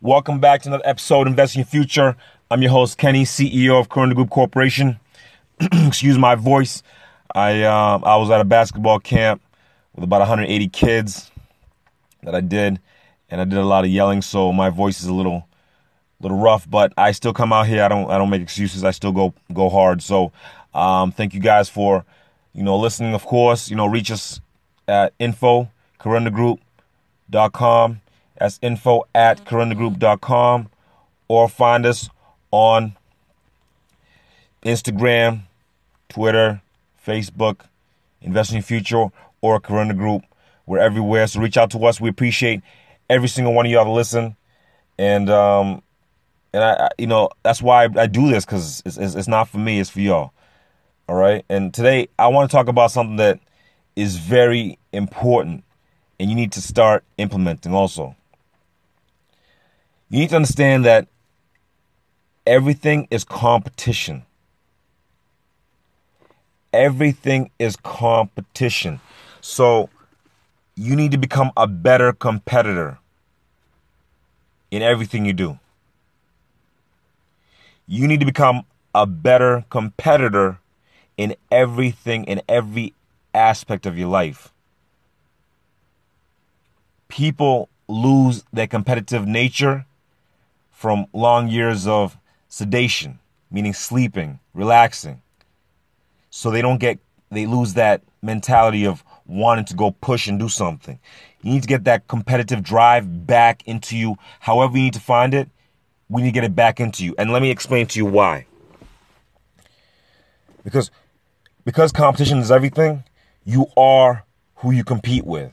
Welcome back to another episode of Investing Your Future. I'm your host, Kenny, CEO of Corona Group Corporation. Excuse my voice. I um, I was at a basketball camp with about 180 kids that I did, and I did a lot of yelling, so my voice is a little little rough, but I still come out here. I don't I don't make excuses. I still go go hard. So um, thank you guys for you know listening. Of course, you know reach us at info com. That's info at com, or find us on Instagram, Twitter, Facebook, Investing Future, or Corona Group. We're everywhere, so reach out to us. We appreciate every single one of y'all to listen, and um, and I, you know, that's why I, I do this because it's, it's, it's not for me, it's for y'all. All right, and today I want to talk about something that is very important, and you need to start implementing also. You need to understand that everything is competition. Everything is competition. So you need to become a better competitor in everything you do. You need to become a better competitor in everything, in every aspect of your life. People lose their competitive nature from long years of sedation, meaning sleeping, relaxing. So they don't get, they lose that mentality of wanting to go push and do something. You need to get that competitive drive back into you, however you need to find it. We need to get it back into you. And let me explain to you why. Because because competition is everything, you are who you compete with.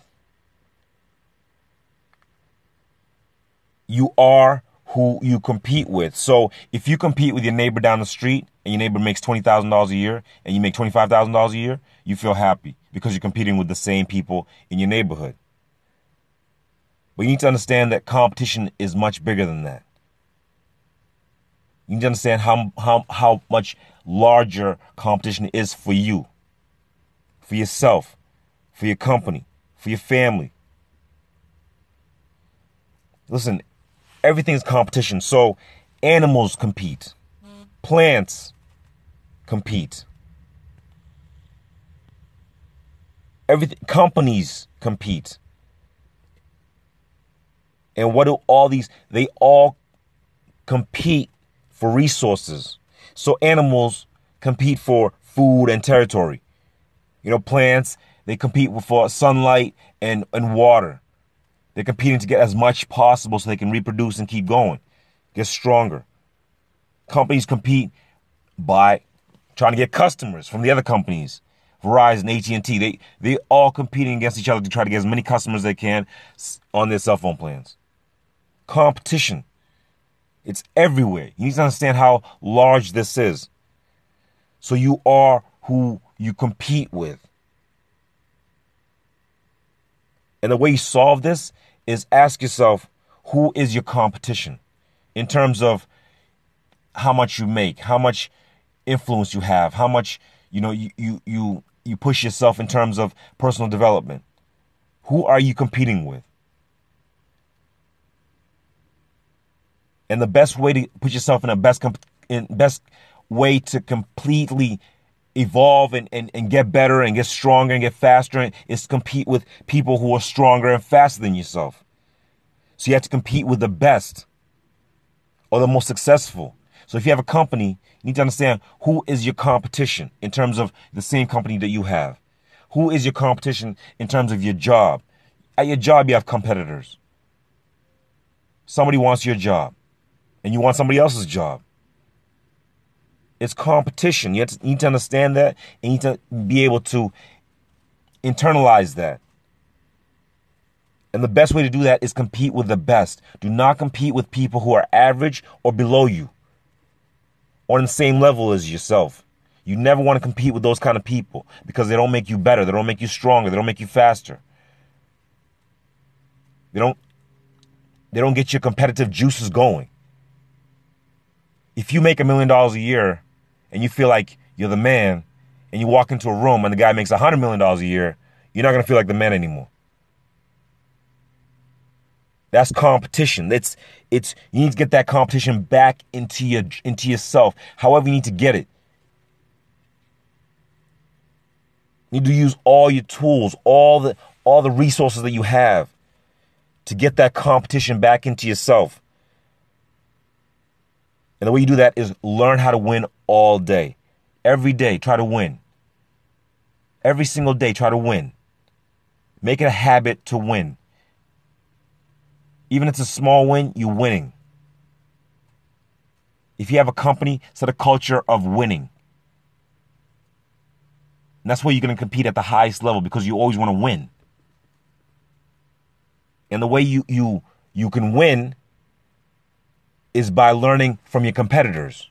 You are who you compete with. So if you compete with your neighbor down the street and your neighbor makes $20,000 a year and you make $25,000 a year, you feel happy because you're competing with the same people in your neighborhood. But you need to understand that competition is much bigger than that. You need to understand how, how, how much larger competition is for you, for yourself, for your company, for your family. Listen, everything is competition. So animals compete, plants compete. Everything companies compete. And what do all these they all compete for resources. So animals compete for food and territory. You know, plants, they compete for sunlight and, and water. They're competing to get as much possible so they can reproduce and keep going, get stronger. Companies compete by trying to get customers from the other companies. Verizon, AT&T, they they all competing against each other to try to get as many customers as they can on their cell phone plans. Competition. It's everywhere. You need to understand how large this is. So you are who you compete with. And the way you solve this is ask yourself who is your competition in terms of how much you make, how much influence you have, how much you know you you you, you push yourself in terms of personal development. Who are you competing with? And the best way to put yourself in a best comp- in best way to completely evolve and, and, and get better and get stronger and get faster is to compete with people who are stronger and faster than yourself. So you have to compete with the best or the most successful. So if you have a company, you need to understand who is your competition in terms of the same company that you have. Who is your competition in terms of your job? At your job, you have competitors. Somebody wants your job, and you want somebody else's job. It's competition. You, to, you need to understand that, and you need to be able to internalize that. And the best way to do that is compete with the best. Do not compete with people who are average or below you or on the same level as yourself. You never want to compete with those kind of people because they don't make you better, they don't make you stronger, they don't make you faster. They don't they don't get your competitive juices going. If you make a million dollars a year and you feel like you're the man and you walk into a room and the guy makes a hundred million dollars a year, you're not going to feel like the man anymore. That's competition. It's it's you need to get that competition back into your into yourself. However, you need to get it. You need to use all your tools, all the all the resources that you have to get that competition back into yourself. And the way you do that is learn how to win all day. Every day, try to win. Every single day, try to win. Make it a habit to win. Even if it's a small win, you're winning. If you have a company, set a culture of winning. And that's where you're going to compete at the highest level because you always want to win. And the way you you you can win is by learning from your competitors.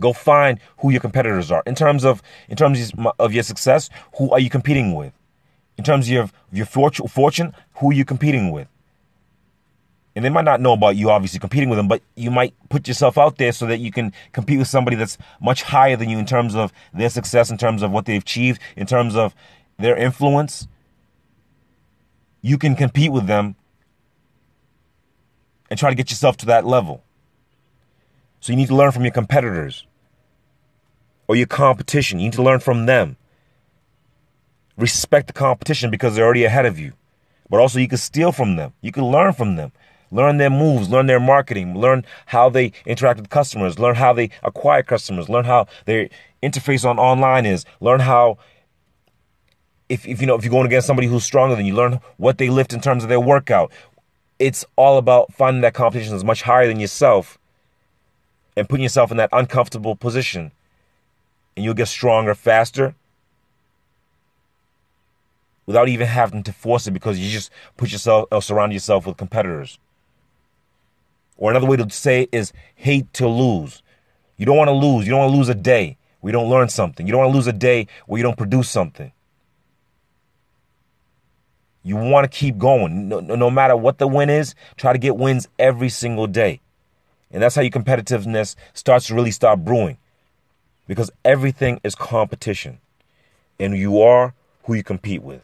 Go find who your competitors are. In terms of in terms of your success, who are you competing with? In terms of your, your fortune, who are you competing with? and they might not know about you obviously competing with them, but you might put yourself out there so that you can compete with somebody that's much higher than you in terms of their success, in terms of what they've achieved, in terms of their influence. You can compete with them and try to get yourself to that level. So you need to learn from your competitors or your competition. You need to learn from them. Respect the competition because they're already ahead of you. But also, you can steal from them. You can learn from them. Learn their moves, learn their marketing, learn how they interact with customers, learn how they acquire customers, learn how their interface on online is, learn how if, if you know if you're going against somebody who's stronger than you, learn what they lift in terms of their workout. It's all about finding that competition is much higher than yourself and putting yourself in that uncomfortable position. And you'll get stronger faster without even having to force it because you just put yourself or surround yourself with competitors. Or another way to say it is hate to lose. You don't want to lose. You don't want to lose a day where you don't learn something. You don't want to lose a day where you don't produce something. You want to keep going. No, no matter what the win is, try to get wins every single day. And that's how your competitiveness starts to really start brewing. Because everything is competition. And you are who you compete with.